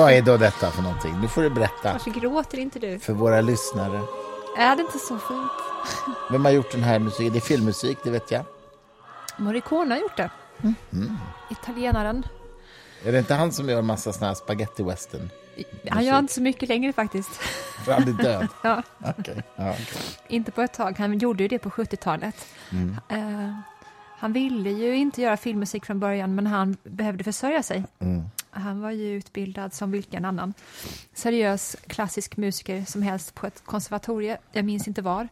Vad är då detta för någonting? Nu får du berätta Varför gråter inte du? för våra lyssnare. Är det inte så fint? Vem har gjort den här musiken? Det är filmmusik, det vet jag. Morricone har gjort det. Mm. Italienaren. Är det inte han som gör massa såna här spaghetti western? Han gör inte så mycket längre faktiskt. För han är död? Ja. Okej. Ja, okej. Inte på ett tag. Han gjorde ju det på 70-talet. Mm. Eh, han ville ju inte göra filmmusik från början, men han behövde försörja sig. Mm. Han var ju utbildad som vilken annan seriös klassisk musiker som helst på ett konservatorie, jag minns inte var.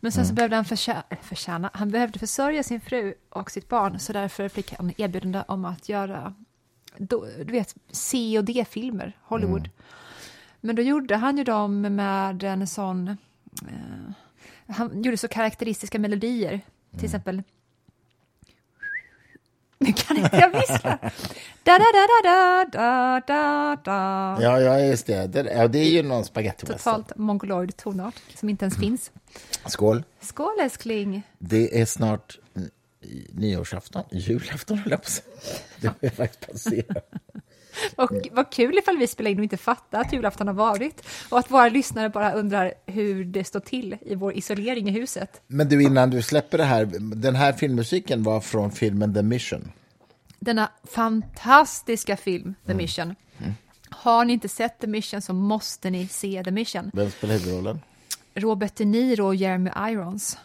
Men sen så behövde han försä- förtjäna, han behövde försörja sin fru och sitt barn, så därför fick han erbjudande om att göra du vet, C och D-filmer, Hollywood. Men då gjorde han ju dem med en sån... Eh, han gjorde så karaktäristiska melodier, till exempel... Nu kan inte jag vissla! Da, da, da, da, da, da, da. Ja, ja, just det. Det, ja, det är ju någon spaghetti western. Totalt mongoloid tonart som inte ens finns. Skål. Skål älskling! Det är snart nyårsafton, julafton höll jag på att säga. Det har jag faktiskt passerat. Och vad kul ifall vi spelar in och inte fattar att julafton har varit. Och att våra lyssnare bara undrar hur det står till i vår isolering i huset. Men du, innan du släpper det här, den här filmmusiken var från filmen The Mission. Denna fantastiska film, The Mission. Har ni inte sett The Mission så måste ni se The Mission. Vem spelar huvudrollen? Robert De Niro och Jeremy Irons.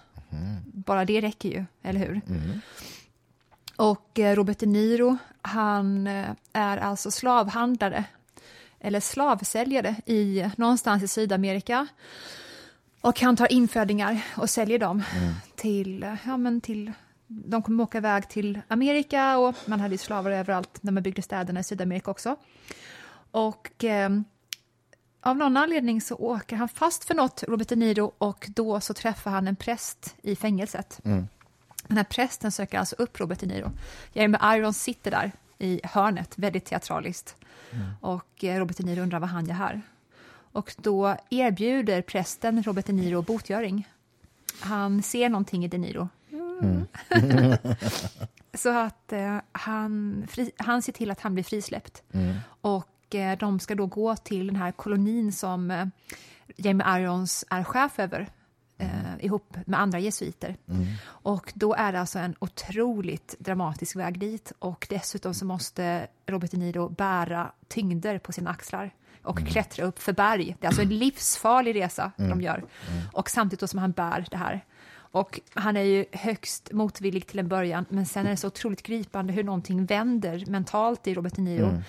Bara det räcker ju, eller hur? Och eh, Robert De Niro, han eh, är alltså slavhandlare eller slavsäljare i, någonstans i Sydamerika. Och han tar infödingar och säljer dem till, eh, ja men till, de kommer åka iväg till Amerika och man hade ju slavar överallt när man byggde städerna i Sydamerika också. Och eh, av någon anledning så åker han fast för något, Robert De Niro, och då så träffar han en präst i fängelset. Den här prästen söker alltså upp Robert De Niro. Jeremy Irons sitter där i hörnet, väldigt teatraliskt. Och eh, Robert De Niro undrar vad han gör här. Och då erbjuder prästen Robert De Niro botgöring. Han ser någonting i De Niro. Så att eh, han, fri, han ser till att han blir frisläppt. Och eh, de ska då gå till den här kolonin som eh, Jamie Irons är chef över. Eh, ihop med andra jesuiter. Och då är det alltså en otroligt dramatisk väg dit. Och dessutom så måste Robert De Niro bära tyngder på sina axlar och klättra upp för berg. Det är alltså en livsfarlig resa de gör. Och samtidigt som han bär det här. Och han är ju högst motvillig till en början, men sen är det så otroligt gripande hur någonting vänder mentalt i Robert De Niro.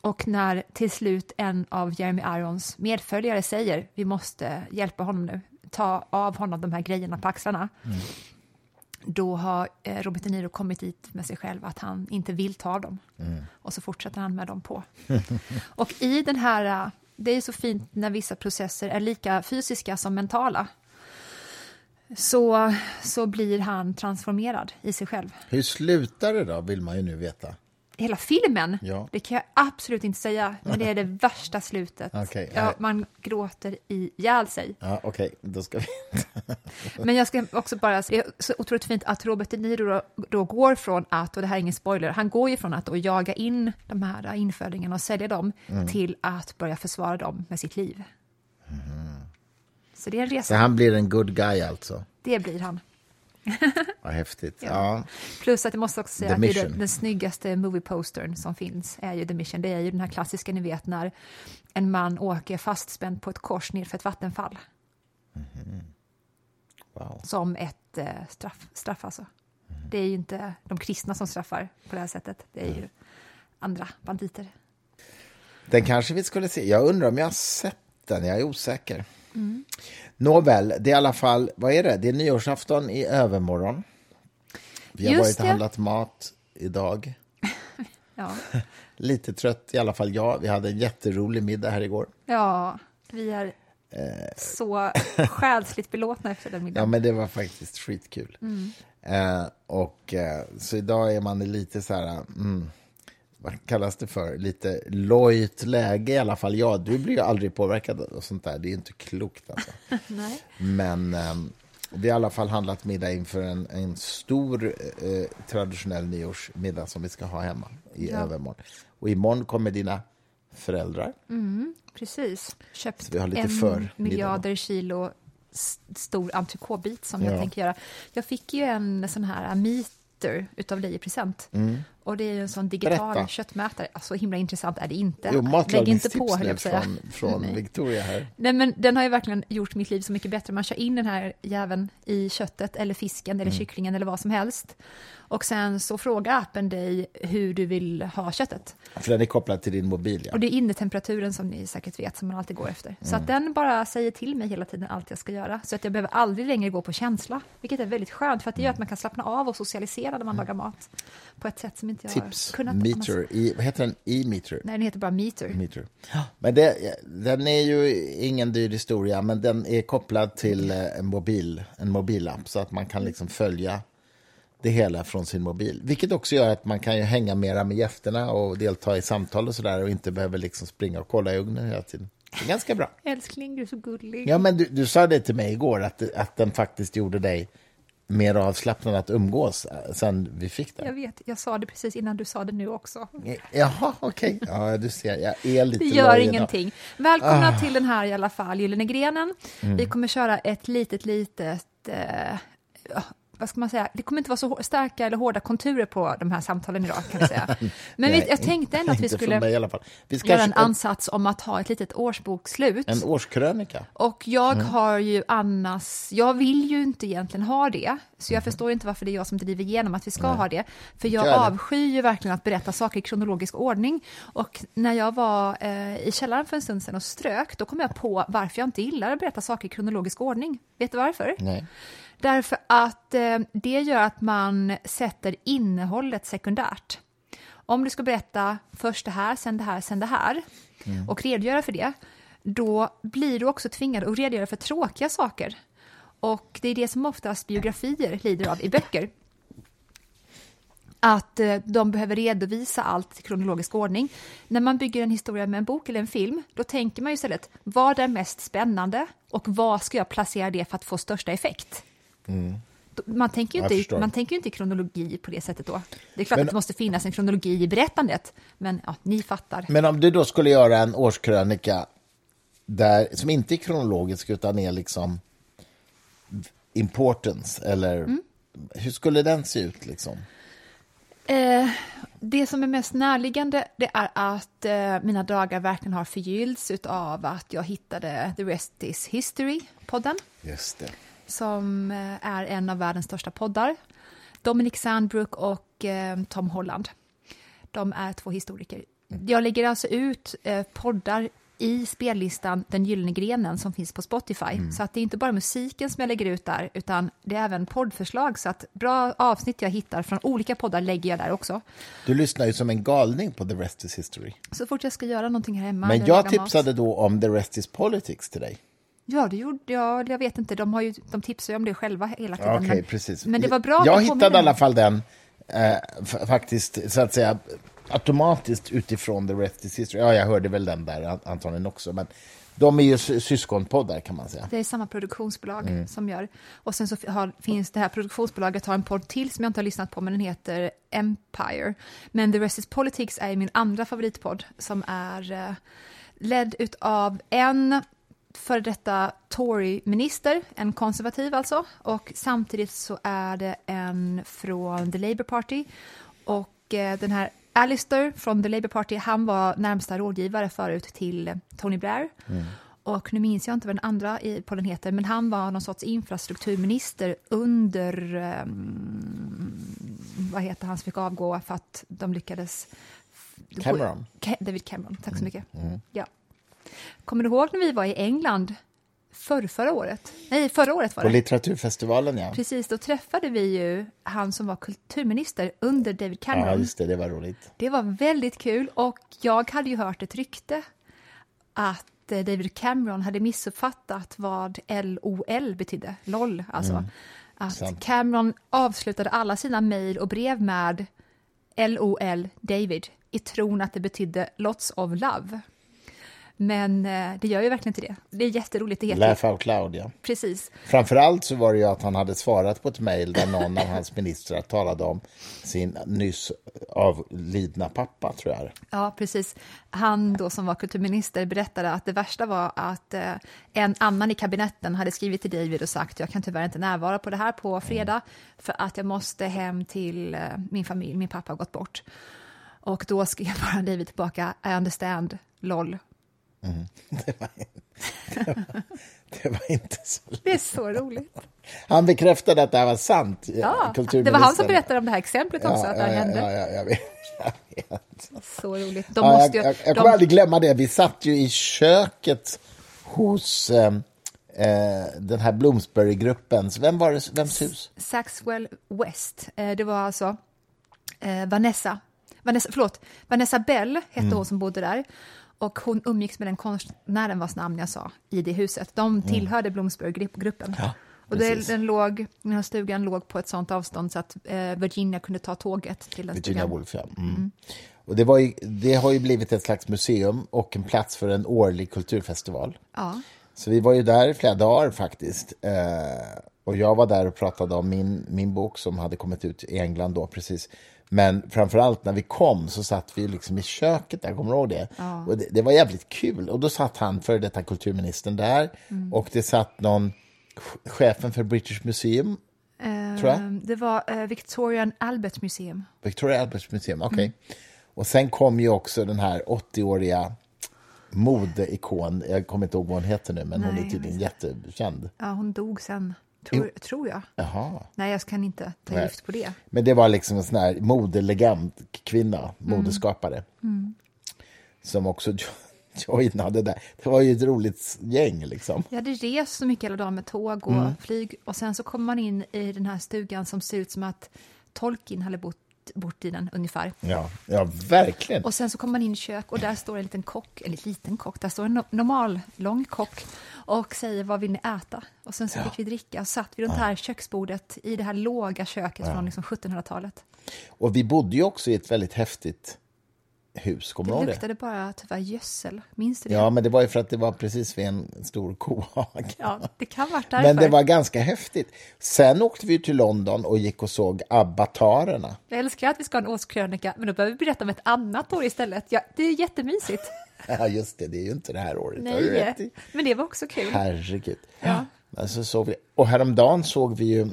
Och när till slut en av Jeremy Irons medföljare säger vi måste hjälpa honom nu, ta av honom de här grejerna på axlarna. Då har eh, Robert De Niro kommit dit med sig själv att han inte vill ta dem. Och så fortsätter han med dem på. och i den här, eh, det är så fint när vissa processer är lika fysiska som mentala. Så, så blir han transformerad i sig själv. Hur slutar det då, vill man ju nu veta. Hela filmen, Ja. det kan jag absolut inte säga, men det är det värsta slutet. Okej, ja, man gråter ihjäl sig. Ja, okej, då ska vi... Men jag ska också bara säga, det är så otroligt fint att Robert De Niro då, då går från att, och det här är ingen spoiler, han går ju från att då jaga in de här infödingarna och sälja dem till att börja försvara dem med sitt liv. Så det är en Så resa, han blir en good guy alltså. det blir han. Vad häftigt. Ja. Ja. Plus att jag måste också säga The att den, den snyggaste movie-postern som finns är ju The Mission. Det är ju den här klassiska, ni vet, när en man åker fastspänd på ett kors nerför ett vattenfall. Wow. Som ett eh, straff, straff alltså. Det är ju inte de kristna som straffar på det här sättet. Det är ju andra banditer. Den kanske vi skulle se. Jag undrar om jag har sett den. Jag är osäker. Nåväl, det är i alla fall, vad är det? Det är nyårsafton i övermorgon. Vi har Just varit och handlat mat idag. Ja, Lite trött i alla fall jag. Vi hade en jätterolig middag här igår. ja vi är så själsligt belåtna efter den Ja, middagen. men det var faktiskt skitkul. Eh, och eh, så idag är man lite så här, mm, vad kallas det för? Lite lojt läge i alla fall. Ja, du blir ju aldrig påverkad och sånt där. Det är inte klokt alltså. Men ehm, vi har i alla fall handlat middag inför en, en stor eh, traditionell nyårsmiddag som vi ska ha hemma i Ja. övermorgon. Och imorgon kommer dina föräldrar. Precis. Köpt vi har lite en för miljarder kilo stor entrecôtebit som Ja. jag tänker göra. Jag fick ju en sån här meter utav dig i present. Och det är ju en sån digital Mm. Berätta. köttmätare. Så himla intressant är det inte. Jo, Lägg inte på, höll jag säga. från, från Nej. Victoria här. Nej, men den har ju verkligen gjort mitt liv så mycket bättre. Man kör in den här jäveln i köttet eller fisken Mm. eller kycklingen eller vad som helst. Och sen så frågar appen dig hur du vill ha köttet. För den är kopplad till din mobil, ja. Och det är innetemperaturen som ni säkert vet som man alltid går efter. Så Mm. att den bara säger till mig hela tiden allt jag ska göra. Så att jag behöver aldrig längre gå på känsla. Vilket är väldigt skönt för att det gör att man kan slappna av och socialisera när man lagar mat. På ett sätt som inte jag Mm. Tips, har kunnat meter, i, vad heter den? E-meter? Nej, den heter bara meter. meter. Men det, den är ju ingen dyr historia, men den är kopplad till eh, en, mobil, en mobilapp så att man kan liksom följa det hela från sin mobil. Vilket också gör att man kan ju hänga mera med gästerna och delta i samtal och sådär och inte behöver liksom springa och kolla i ugnen hela tiden. Det är ganska bra. Älskling, du är så gullig. Ja, men du, du sa det till mig igår, att, att den faktiskt gjorde dig mer avslappnad att umgås eh, sen vi fick Jag den. vet, jag sa det precis innan du sa det nu också. Jaha, okej. Ja, du ser, jag är lite Det gör loj idag. ingenting. Välkomna till den här i alla fall, Gyllene grenen. Vi kommer köra ett litet, litet... Eh, vad ska man säga? Det kommer inte vara så starka eller hårda konturer på de här samtalen idag, kan jag säga. Men vi, Nej, jag tänkte ändå att vi skulle. Vi göra en ansats om att ha ett litet årsbokslut. en årskrönika. Och jag Mm. har ju annars, jag vill ju inte egentligen ha det, så Mm. jag förstår inte varför det är jag som driver igenom att vi ska ha det. För jag det. avskyr ju verkligen att berätta saker i kronologisk ordning. Och när jag var eh, i källaren för en stund sedan och strök, då kom jag på varför jag inte gillar att berätta saker i kronologisk ordning. Vet du varför? Nej. Därför att eh, det gör att man sätter innehållet sekundärt. Om du ska berätta först det här, sen det här, sen det här och redogöra för det, då blir du också tvingad att redogöra för tråkiga saker. Och det är det som oftast biografier lider av i böcker. Att eh, de behöver redovisa allt i kronologisk ordning. När man bygger en historia med en bok eller en film, då tänker man ju istället, vad är mest spännande och var ska jag placera det för att få största effekt? Då- Man tänker, ju inte, man tänker inte kronologi på det sättet då. Det är klart Men- att det måste finnas en kronologi i berättandet, men ja, ni fattar. Men om du då skulle göra en årskrönika där, som inte är kronologisk utan är liksom importance, eller Mm. hur skulle den se ut? Liksom? Eh, det som är mest närliggande det är att eh, mina dagar verkligen har förgyllts av att jag hittade The Rest is History-podden. Just det. Som eh, är en av världens största poddar. Dominic Sandbrook och eh, Tom Holland. De är två historiker. Jag lägger alltså ut eh, poddar i spellistan Den gyllene grenen som finns på Spotify. Så att det är inte bara musiken som jag lägger ut där, utan det är även poddförslag. Så att bra avsnitt jag hittar från olika poddar lägger jag där också. Du lyssnar ju som en galning på The Rest is History. Så fort jag ska göra någonting här hemma. Men jag laga mat. tipsade då om The Rest is Politics till dig. Ja, det gjorde jag. Jag vet inte, de, har ju, de tipsar ju om det själva hela tiden. Okej, men, precis. men det var bra Jag hittade i alla fall den eh, faktiskt, så att säga, automatiskt utifrån The Rest is History. Ja, jag hörde väl den där an- antagligen också, men de är ju sy- syskonpoddar kan man säga. Det är samma produktionsbolag Mm. som gör. Och sen så har, finns det här produktionsbolaget har en podd till som jag inte har lyssnat på, men den heter Empire. Men The Rest is Politics är min andra favoritpodd som är eh, ledd av en före detta Tory-minister, en konservativ alltså, och samtidigt så är det en från The Labour Party. Och eh, den här Alistair från The Labour Party, han var närmsta rådgivare förut till Tony Blair. Och nu minns jag inte vad den andra i podden heter, men han var någon sorts infrastrukturminister under, ehm, vad heter han som fick avgå för att de lyckades... Cameron. Ca- David Cameron, tack så mycket. Ja. Kommer du ihåg när vi var i England för, förra året? Nej, förra året var På det. litteraturfestivalen, ja. Precis, då träffade vi ju han som var kulturminister under David Ja, Cameron. just det, det var roligt. Det var väldigt kul och jag hade ju hört ett rykte att eh, David Cameron hade missuppfattat vad LOL betydde, LOL alltså. Att sant. Cameron avslutade alla sina mejl och brev med LOL David i tron att det betydde lots of love. Men eh, det gör ju verkligen inte det. Det är jätteroligt. Det heter Laugh out loud, ja. Precis. Framförallt så var det ju att han hade svarat på ett mejl där någon av hans ministrar talade om sin nyss avlidna pappa, tror jag. Ja, precis. Han då som var kulturminister berättade att det värsta var att eh, en annan i kabinetten hade skrivit till David och sagt jag kan tyvärr inte närvara på det här på fredag för att jag måste hem till eh, min familj, min pappa har gått bort. Och då skrev bara David tillbaka, I understand, LOL. Mm. Det, var, det, var, det var inte så Det är så roligt. Han bekräftade att det här var sant. Ja, det var han som berättade om det här exemplet också, ja, att det här ja, hände. Ja, ja, jag vet. Jag vet. Så roligt. De Ja, måste jag, jag, jag de, kommer aldrig glömma det. Vi satt ju i köket hos eh, eh, den här Bloomsbury-gruppens... Vem var det? Vems hus? Saxwell West, eh, det var alltså eh, Vanessa, Vanessa, förlåt, Vanessa Bell hette Mm. hon som bodde där. Och hon umgicks med den konstnären vars namn jag sa i det huset. De tillhörde Bloomsbury-gruppen. Mm. Ja, och det, den, låg, den här stugan låg på ett sånt avstånd så att eh, Virginia kunde ta tåget till den Virginia stugan. Woolf, ja. Mm. Och det, ju, det har ju blivit ett slags museum och en plats för en årlig kulturfestival. Ja. Så vi var ju där i flera dagar faktiskt. Eh, och jag var där och pratade om min, min bok som hade kommit ut i England då precis. Men framförallt när vi kom så satt vi liksom i köket där, kommer du ihåg det? Och det, det var jävligt kul. Och då satt han, för detta kulturministern, där. Och det satt någon, ch- chefen för British Museum, tror jag. Eh, Det var eh, Victorian Albert Museum. Victoria Alberts Museum, okej. Och sen kom ju också den här 80-åriga modeikon, jag kommer inte ihåg vad hon heter nu, men hon Nej, är tydligen jättekänd. Ja, hon dog sen, tror, tror jag. Jaha. Nej, jag kan inte ta Nej. gift på det. Men det var liksom en sån här modelegend kvinna, modeskapare. Som också jo- joinade där. Det var ju ett roligt gäng liksom. Jag hade rest så mycket hela dagen med tåg och Mm. flyg och sen så kommer man in i den här stugan som ser ut som att Tolkien hade bott, bott i den ungefär. Ja, ja verkligen. Och sen så kommer man in i kök och där står en liten kock, eller liten kock, där står en no- normal, lång kock och säger vad vill ni äta? Och sen så fick vi dricka och satt vid det här köksbordet i det här låga köket från liksom 1700-talet. Och vi bodde ju också i ett väldigt häftigt hus, kommer Det ihåg det? luktade bara tyvärr gödsel, minns du det? Ja, men det var ju för att det var precis vid en stor kohage. Ja, det kan vara därför. Men det var ganska häftigt. Sen åkte vi till London och gick och såg abbatarerna. Jag älskar att vi ska ha en årskrönika, men då behöver vi berätta om ett annat år istället. Ja, det är jättemysigt. Ja, just det, det är ju inte det här året. Nej, men det var också kul. Herregud. Ja. Alltså såg vi, och häromdagen såg vi ju eh,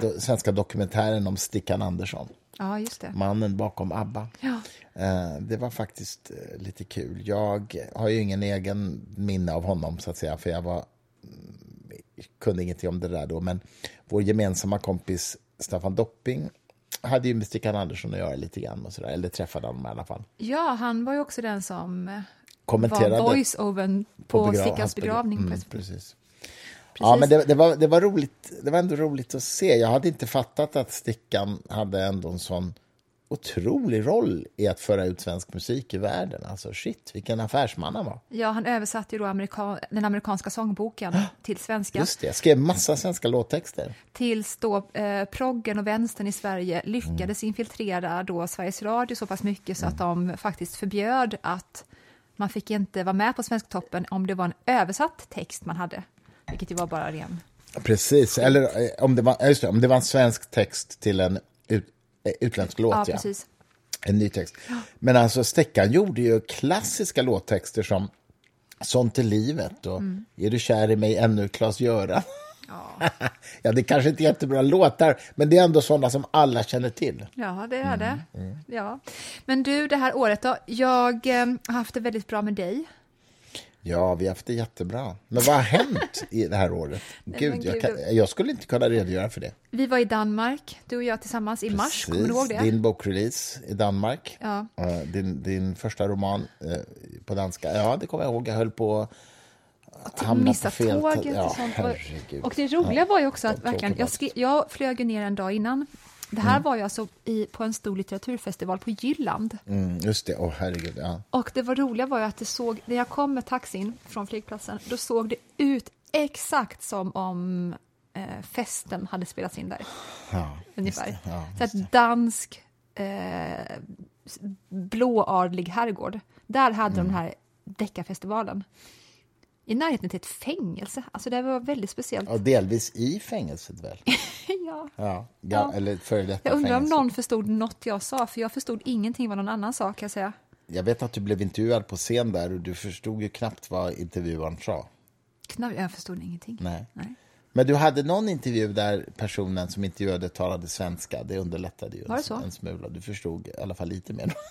do, svenska dokumentären om Stickan Andersson, Ja, just det. mannen bakom ABBA. Ja. Eh, det var faktiskt eh, lite kul. Jag har ju ingen egen minne av honom, så att säga, för jag var, mm, kunde ingenting om det där då. Men vår gemensamma kompis Staffan Dopping hade ju med Stickan Andersson att göra lite grann, och så där, eller träffade honom i alla fall. ja, han var ju också den som Kommenterade var voice-overn på, begra- Stickans begravning. Mm, precis. Precis. Ja, men det, det, var, det, var roligt, det var ändå roligt att se. Jag hade inte fattat att Stickan hade ändå en sån otrolig roll i att föra ut svensk musik i världen. Alltså shit, vilken affärsman han var. Ja, han översatte ju då amerika den amerikanska sångboken till svenska. Just det, jag skrev massa svenska låttexter. Tills då eh, proggen och vänstern i Sverige lyckades Mm. infiltrera då Sveriges Radio så pass mycket så att de faktiskt förbjöd att man fick inte vara med på Svensktoppen om det var en översatt text man hade. Vilket ju var bara ren... Precis, eller eh, om det, var, just det, om det var en svensk text till en ut, eh, utländsk låt. Ja, ja. precis. En ny text. Men alltså Stickan gjorde ju klassiska låttexter som Sånt är livet och Mm. Är du kär i mig ännu, Klas-Göran? Ja. det kanske inte är jättebra låtar, men det är ändå sådana som alla känner till. Ja, det är det. Mm, Ja. Men du, det här året då? Jag eh, har haft det väldigt bra med dig. Ja, vi har haft det jättebra. Men vad har hänt i det här året? Gud, jag, kan, jag skulle inte kunna redogöra för det. Vi var i Danmark, du och jag tillsammans, i mars. Kommer du ihåg det? Din bokrelease i Danmark. Ja. Eh, Din, din första roman eh, på danska. Ja, det kommer jag ihåg. Jag höll på att hamna Missa tåget ja, och sånt. herregud. Och det roliga var ju också att verkligen, jag, skri- jag flög ner en dag innan. Det här var ju alltså i, på en stor litteraturfestival på Jylland. Mm, just det, åh herregud. Ja. Och det var roliga var ju att det såg, när jag kom med taxin från flygplatsen, då såg det ut exakt som om eh, festen hade spelats in där. Ja, ungefär. ja, så att dansk eh, blåadlig herrgård. Där hade de Mm. den här deckarfestivalen. I närheten till ett fängelse. Alltså det var väldigt speciellt. Och delvis i fängelset väl? ja. Ja, ja. eller före detta Jag undrar om fängelse. någon förstod något jag sa, för jag förstod ingenting vad någon annan sa kan jag säga. Jag vet att du blev intervjuad på scen där och du förstod ju knappt vad intervjuaren sa. Knappt, jag förstod ingenting. Nej. Nej. Men du hade någon intervju där personen som intervjuade talade svenska. Det underlättade ju Var det så? en smula. Du förstod i alla fall lite mer.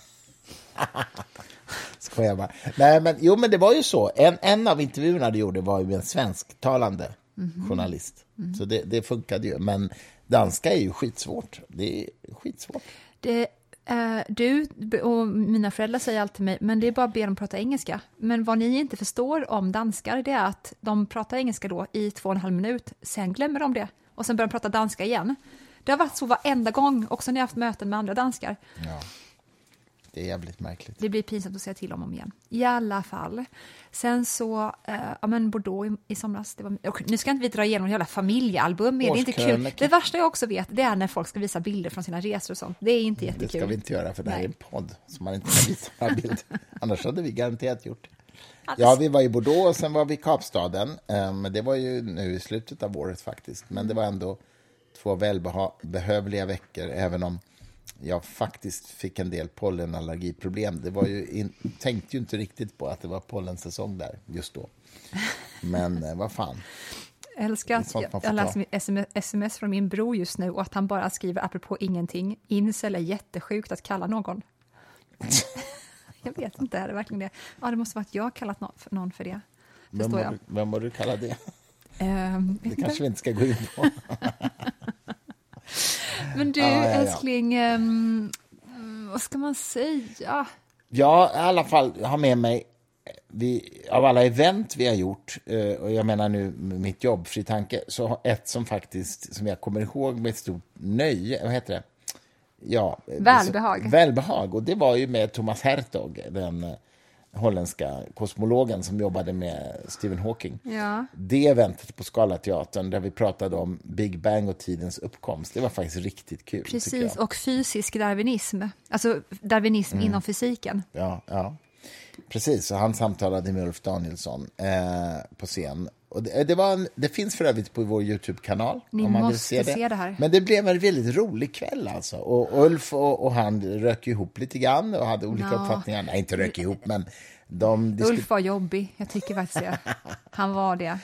Skojar bara. Nej, men, jo, men det var ju så. En, en av intervjuerna du gjorde var ju med en svensktalande Mhm. journalist. Så det, det funkade ju. Men danska är ju skitsvårt. Det är skitsvårt. Det, eh, du och mina föräldrar säger alltid till mig, men det är bara att be dem prata engelska. Men vad ni inte förstår om danskar, det är att de pratar engelska då i två och en halv minut, sen glömmer de det och sen börjar de prata danska igen. Det har varit så varenda gång, också när jag haft möten med andra danskar. Ja. Det är jävligt märkligt. Det blir pinsamt att säga till om och om igen. I alla fall. Sen så, eh, ja men Bordeaux i, i somras, det var, och nu ska inte vi dra igenom hela familjealbum, är det inte kul? Det värsta jag också vet, det är när folk ska visa bilder från sina resor och sånt. Det är inte Det jättekul. ska vi inte göra, för det här är Nej. en podd som man inte kan visa några bilder. Annars hade vi garanterat gjort det. Ja, vi var i Bordeaux och sen var vi i Kapstaden. Eh, Men det var ju nu i slutet av året faktiskt. Men det var ändå två välbehövliga veckor, även om jag faktiskt fick en del pollenallergiproblem. Det var ju in, tänkte ju inte riktigt på att det var pollensäsong där just då. Men eh, vad fan. Jag älskar att jag, jag läser sms, från min bror just nu och att han bara skriver apropå ingenting. Incel är jättesjukt att kalla någon. jag vet inte, är det verkligen det? Ja, det måste vara att jag har kallat någon för, det. Vem jag. du, vem var du kallade det? Ehm, Det kanske vi inte ska gå in på. Men du, Ja, ja, ja. älskling, mm, vad ska man säga? Jag i alla fall har med mig, vi, av alla event vi har gjort, eh, och jag menar nu mitt jobb, Fri Tanke, så har ett som faktiskt, som jag kommer ihåg med ett stort nöje, vad heter det? Ja, eh, Välbehag. Så, välbehag, och det var ju med Thomas Hertog, den eh, holländska kosmologen som jobbade med Stephen Hawking. Ja. Det eventet på Scalateatern där vi pratade om Big Bang och tidens uppkomst, det var faktiskt riktigt kul. Precis, och fysisk darwinism. Alltså darwinism Mm. inom fysiken. Ja, ja. Precis, och han samtalade med Ulf Danielsson eh, på scen. Och det, det, en, det finns för övrigt på vår Youtube-kanal. Ni om man vill måste se det. se det här. Men det blev en väldigt rolig kväll. Alltså. Och Ulf och, och han rök ihop lite grann och hade olika Ja. uppfattningar. Nej, inte rök ihop, men de. Ulf var jobbig, jag tycker faktiskt det. Han var det.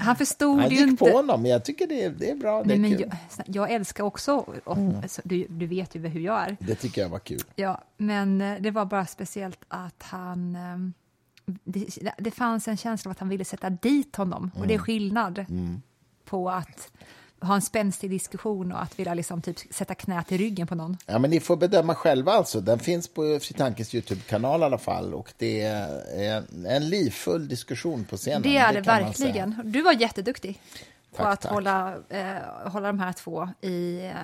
Han förstod Han ju gick inte... på honom, men jag tycker det, det är bra. Det, Nej, är men. Mm. jag, jag älskar också, och, alltså, du, du vet ju hur jag är. det tycker jag var kul. Ja, men eh, det var bara speciellt att han... Det, det fanns en känsla av att han ville sätta dit honom, och det är Mm. skillnad på att ha en spänstig diskussion och att vilja liksom typ sätta knät i ryggen på någon. Ja, men ni får bedöma själva. Alltså. Den finns på Fritankes Youtube-kanal i alla fall. Och det är en, en livfull diskussion på scenen. Det är det, säga. verkligen. Du var jätteduktig på Tack, att tack. Hålla, eh, hålla de här två i... Eh,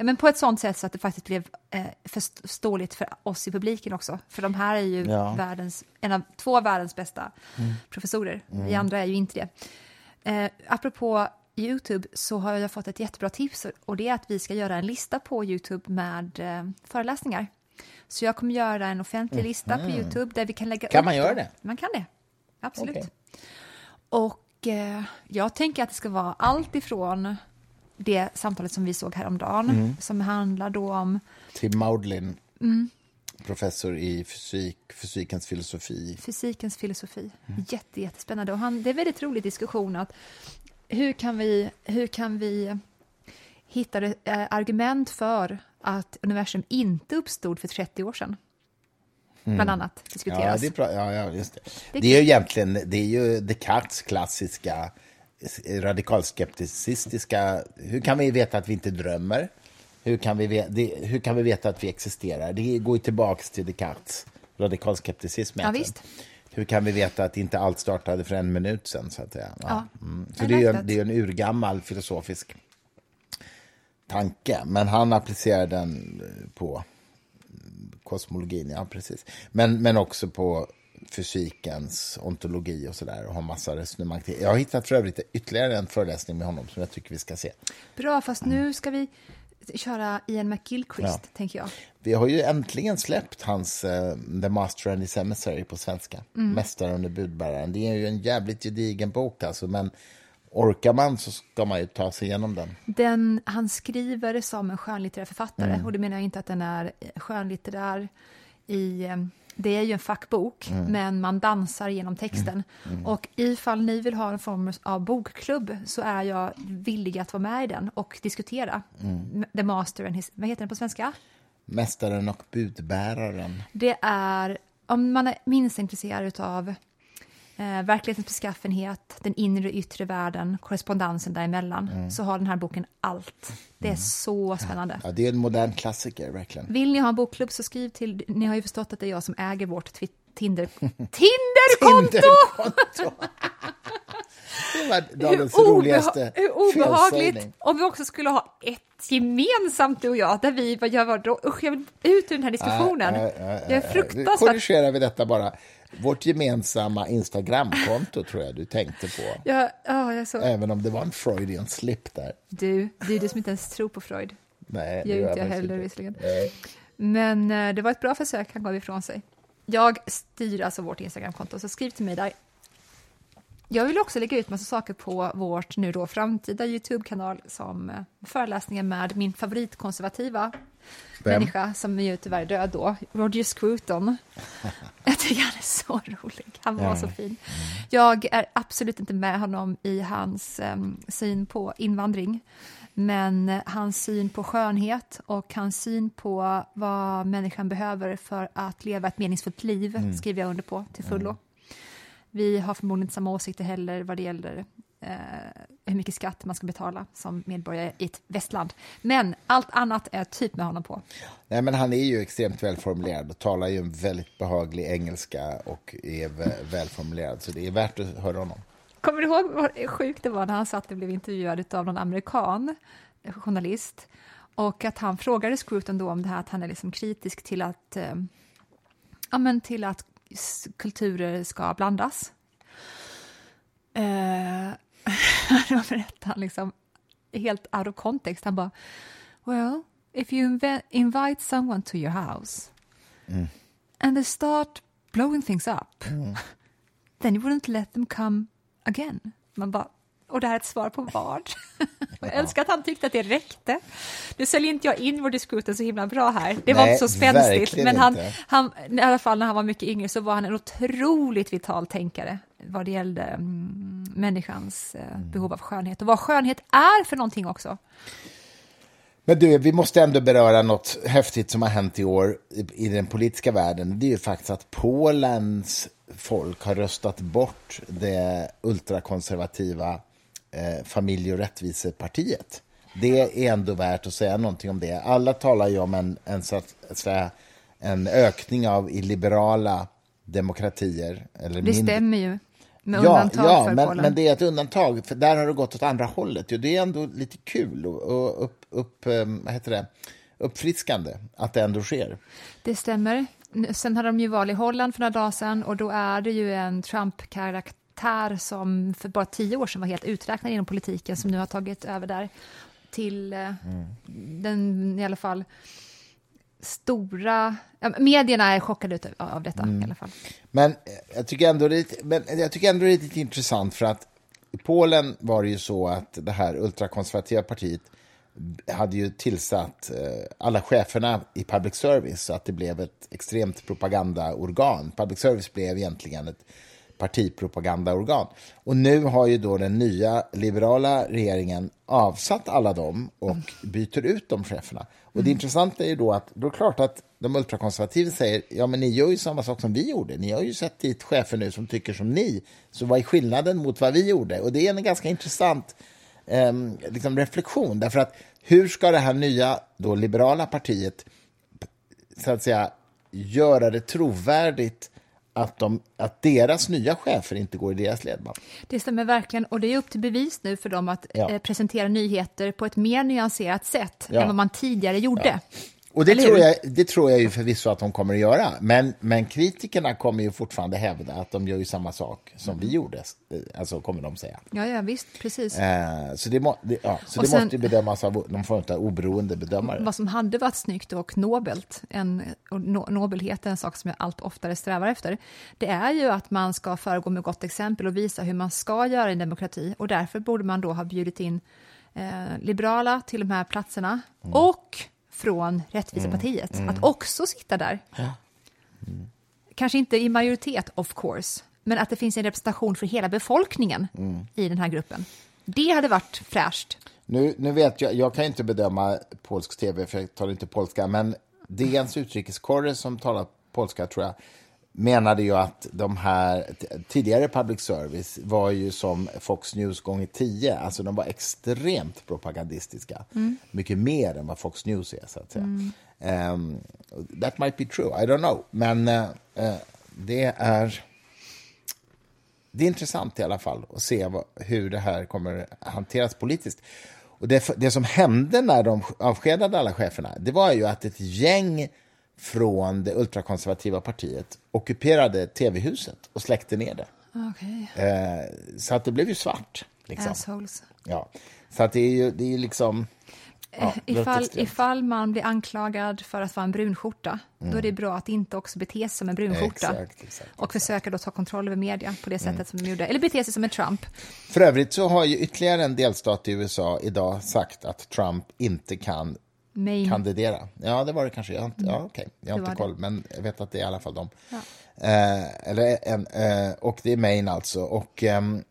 ja, men på ett sånt sätt så att det faktiskt blev eh, förståeligt för oss i publiken också. För de här är ju Ja. Mm. världens, en av två av världens bästa professorer. Vi andra är ju inte det. Eh, apropå Youtube så har jag fått ett jättebra tips och det är att vi ska göra en lista på Youtube med eh, föreläsningar. Så jag kommer göra en offentlig lista på Youtube där vi kan lägga. Kan man göra det? Man kan det, absolut. Okej. Och eh, jag tänker att det ska vara allt ifrån det samtalet som vi såg häromdagen, Mm. som handlar då om Tim Maudlin, Mm. professor i fysik, fysikens filosofi. fysikens filosofi. Mm. Jätte, jättespännande. Och han, det är en väldigt rolig diskussion att hur kan vi, hur kan vi hitta eh, argument för att universum inte uppstod för 30 år sedan? Bland annat Mm. Ja, diskuteras. det är bra. Ja, ja, just det. Det- Det är ju egentligen det är ju Descartes klassiska radikalskepticistiska... Hur kan vi veta att vi inte drömmer? Hur kan vi, ve- det, hur kan vi veta att vi existerar? Det går ju tillbaka till Descartes radikalskepticism. Ja, visst. Hur kan vi veta att inte allt startade för en minut sen? Så att säga? Ja, Mm. Så det är, ju det är en urgammal filosofisk tanke, men han applicerar den eh, på kosmologin, ja precis. Men, men också på fysikens ontologi och sådär och har massa resonemang till. Jag har hittat för övrigt ytterligare en föreläsning med honom som jag tycker vi ska se. Bra, fast nu ska vi... köra Ian McGilchrist, Ja. tänker jag. Vi har ju äntligen släppt hans eh, The Master and His Emissary på svenska. Mm. Mästaren och budbäraren. Det är ju en jävligt gedigen bok alltså, men orkar man så ska man ju ta sig igenom den. Den, han skriver som en skönlitterär författare Mm. och det menar jag inte att den är skönlitterär i... Det är ju en fackbok, Mm. men man dansar genom texten. Och ifall ni vill ha en form av bokklubb så är jag villig att vara med i den och diskutera Mm. The Master and his... Vad heter den på svenska? Mästaren och budbäraren. Det är, om man är minst intresserad av eh, verklighetens beskaffenhet, den inre och yttre världen, korrespondensen däremellan, Mm. så har den här boken allt. Det är så spännande. Ja, det är en modern klassiker, verkligen. Vill ni ha en bokklubb så skriv till, ni har ju förstått att det är jag som äger vårt Tinder, Tinderkonto! Tinderkonto! det var dagens Hur, roligaste hur obehagligt felsägning. om vi också skulle ha ett gemensamt du och jag, där vi bara gör vad då? Usch, jag vill ut ur den här diskussionen. Ja, ja, ja, jag är fruktansvärt korrigerar vi detta bara. Vårt gemensamma Instagramkonto tror jag du tänkte på. Ja, ja, jag är så... Även om det var en Freudian slip där. Du, det är du som inte ens tror på Freud. Nej, Det gör inte jag heller visserligen. Men eh, det var ett bra försök han gav ifrån sig. Jag styr alltså vårt Instagramkonto, så skriv till mig där. Jag vill också lägga ut massa saker på vårt nu då framtida Youtube-kanal som eh, föreläsningar med min favoritkonservativa Vem? människa som ju tyvärr är död då, Roger Scruton. Jag tycker han är så rolig, han var Ja. så fin. Jag är absolut inte med honom i hans em, syn på invandring, men eh, hans syn på skönhet och hans syn på vad människan behöver för att leva ett meningsfullt liv skriver jag under på till fullo. Vi har förmodligen inte samma åsikter heller vad det gäller hur mycket skatt man ska betala som medborgare i ett västland. Men allt annat är typ med honom på. Nej, men han är ju extremt välformulerad och talar ju en väldigt behaglig engelska och är vä- välformulerad, så det är värt att höra honom. Kommer du ihåg vad sjukt det var när han satt och blev intervjuad av någon amerikan eh, journalist och att han frågade Scruton då om det här att han är liksom kritisk till att, eh, ja, men till att kulturer ska blandas. Eh, då berättade han liksom helt out of context. Han bara, well, if you invite someone to your house and they start blowing things up then you wouldn't let them come again. Man bara, och det här är ett svar på vad? jag älskar att han tyckte att det räckte. Nu säljer inte jag in vår diskuten så himla bra här. Det var Nej, inte så spänstigt. Men han, han, i alla fall när han var mycket yngre så var han en otroligt vital tänkare vad det gällde mm, människans eh, behov av skönhet och vad skönhet är för någonting också. Men du, vi måste ändå beröra något häftigt som har hänt i år i, i den politiska världen. Det är ju faktiskt att Polens folk har röstat bort det ultrakonservativa eh, familje och rättvisepartiet. Det är ändå värt att säga någonting om det. Alla talar ju om en, en, så att säga, en ökning av i liberala demokratier. Eller Det mindre- stämmer ju. Med Ja, undantag ja för men, Polen. men det är ett undantag, för där har det gått åt andra hållet. Jo, det är ändå lite kul och, och upp, upp, eh, vad heter det? uppfriskande att det ändå sker. Det stämmer. Sen hade de ju val i Holland för några dagar sedan och då är det ju en Trump-karaktär som för bara tio år sedan var helt uträknad inom politiken som nu har tagit över där till eh, den i alla fall stora... Ja, medierna är chockade ut av detta i alla fall. Men eh, jag tycker ändå det men jag tycker ändå det är lite intressant för att i Polen var det ju så att det här ultrakonservativa partiet hade ju tillsatt eh, alla cheferna i public service så att det blev ett extremt propagandaorgan. Public service blev egentligen ett partipropagandaorgan. Och nu har ju då den nya liberala regeringen avsatt alla dem och byter ut de cheferna. Och det intressanta är ju då att då är det klart att de ultrakonservativa säger ja men ni gör ju samma sak som vi gjorde. Ni har ju sett dit chefer nu som tycker som ni. Så vad är skillnaden mot vad vi gjorde? Och det är en ganska intressant eh, liksom reflektion. Därför att hur ska det här nya då, liberala partiet så att säga göra det trovärdigt att, de, att deras nya chefer inte går i deras ledband? Det stämmer verkligen och det är upp till bevis nu för dem att Ja. eh, presentera nyheter på ett mer nyanserat sätt Ja. än vad man tidigare gjorde. Och det Eller tror, hur? jag, det tror jag ju förvisso att de kommer att göra. Men, men kritikerna kommer ju fortfarande hävda att de gör ju samma sak som vi gjorde. eh, Alltså kommer de säga. Ja, ja visst, precis. Eh, så det, må, det, ja, så Och det sen- måste ju bedömas av någon form av oberoende bedömare. Vad som hade varit snyggt och nobelt, en, och no, nobelhet är en sak som jag allt oftare strävar efter, det är ju att man ska föregå med gott exempel och visa hur man ska göra i en demokrati. Och därför borde man då ha bjudit in eh, liberala till de här platserna Mm. och från Rättvisepartiet att också sitta där. Kanske inte i majoritet, of course, men att det finns en representation för hela befolkningen Mm. i den här gruppen. Det hade varit fräscht. Nu, nu vet jag, jag kan inte bedöma polsk tv för jag talar inte polska, men DNs utrikeskorre som talar polska tror jag menade ju att de här tidigare public service var ju som Fox News gånger tio, alltså de var extremt propagandistiska. Mycket mer än vad Fox News är, så att säga. Ehm, that might be true, I don't know. Men eh, det är det är intressant i alla fall att se vad, hur det här kommer hanteras politiskt. Och det, det som hände när de avskedade alla cheferna, det var ju att ett gäng från det ultrakonservativa partiet ockuperade tv-huset och släckte ner det. Okej. Eh, så att det blev ju svart. Liksom. Assholes. Ja. Så att det är ju det är ju liksom... Ja, låter Ifall, ifall man blir anklagad för att vara en brunskjorta, då är det bra att inte också bete sig som en brunskjorta. Mm. Exakt, exakt, och försöka då ta kontroll över media på det sättet Mm. som de gjorde. Eller bete sig som en Trump. För övrigt så har ju ytterligare en delstat i USA idag sagt att Trump inte kan Maine. kandidera. Ja, det var det kanske. Jag har inte, ja, okej. Jag har Mm. Det inte koll, men jag vet att det är i alla fall de. Eh, eller en, eh, och det är Maine alltså. Och, ehm,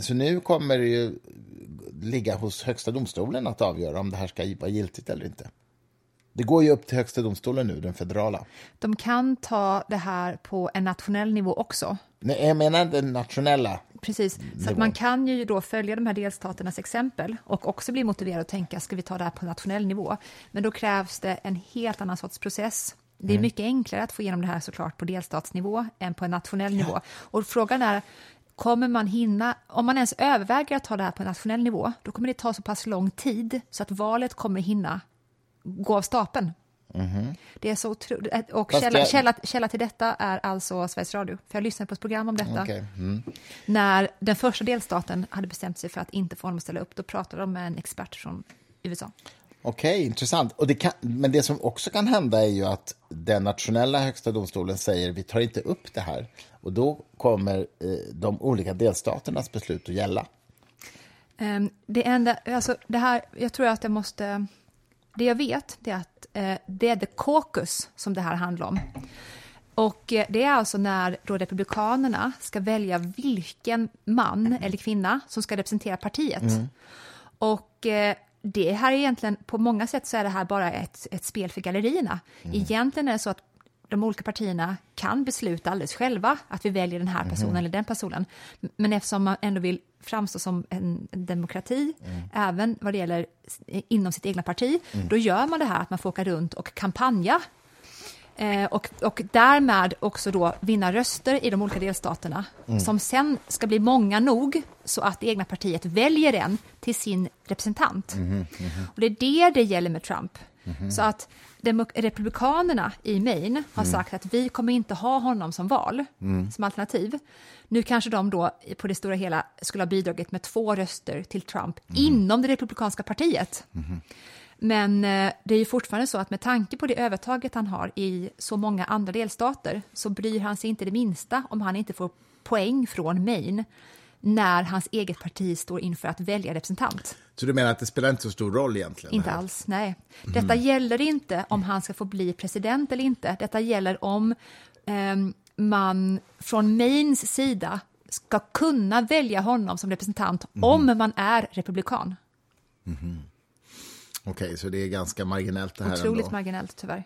så nu kommer det ju ligga hos Högsta domstolen att avgöra om det här ska vara giltigt eller inte. Det går ju upp till Högsta domstolen nu, den federala. De kan ta det här på en nationell nivå också. Nej, jag menar den nationella. Precis, så att man kan ju då följa de här delstaternas exempel och också bli motiverad att tänka, ska vi ta det här på nationell nivå? Men då krävs det en helt annan sorts process. Det Mm. är mycket enklare att få igenom det här såklart på delstatsnivå än på en nationell nivå. Och frågan är, kommer man hinna, om man ens överväger att ta det här på nationell nivå, då kommer det ta så pass lång tid så att valet kommer hinna gå av stapeln. Det är så otroligt. Och Mhm. Fast källa, jag- källa, källa till detta är alltså Sveriges Radio. För jag lyssnade på ett program om detta. Okej, mm. När den första delstaten hade bestämt sig för att inte få honom att ställa upp, då pratade de med en expert från USA. Okej, intressant. Och det kan, men det som också kan hända är ju att den nationella högsta domstolen säger vi tar inte upp det här. Och då kommer eh, de olika delstaternas beslut att gälla. Ehm, Det enda, alltså det här, jag tror att jag måste, det jag vet det är att eh, det är the caucus som det här handlar om. Och eh, det är alltså när då republikanerna ska välja vilken man eller kvinna som ska representera partiet. Och eh, det här är egentligen, på många sätt så är det här bara ett, ett spel för gallerierna. Egentligen är det så att de olika partierna kan besluta alldeles själva att vi väljer den här personen eller den personen. Men eftersom man ändå vill framstå som en demokrati, även vad det gäller inom sitt egna parti, då gör man det här att man får åka runt och kampanja Eh, och, och därmed också då vinna röster i de olika delstaterna som sen ska bli många nog så att det egna partiet väljer en till sin representant. Och det är det det gäller med Trump. Så att republikanerna i Maine har sagt att vi kommer inte ha honom som val, som alternativ. Nu kanske de då på det stora hela skulle ha bidragit med två röster till Trump inom det republikanska partiet. Men eh, det är ju fortfarande så att med tanke på det övertaget han har i så många andra delstater så bryr han sig inte det minsta om han inte får poäng från Maine när hans eget parti står inför att välja representant. Så du menar att det spelar inte så stor roll egentligen? Inte alls, nej. Detta gäller inte om han ska få bli president eller inte. Detta gäller om ehm, man från Maines sida ska kunna välja honom som representant om man är republikan. Okej, så det är ganska marginellt det här Otroligt ändå. marginellt tyvärr.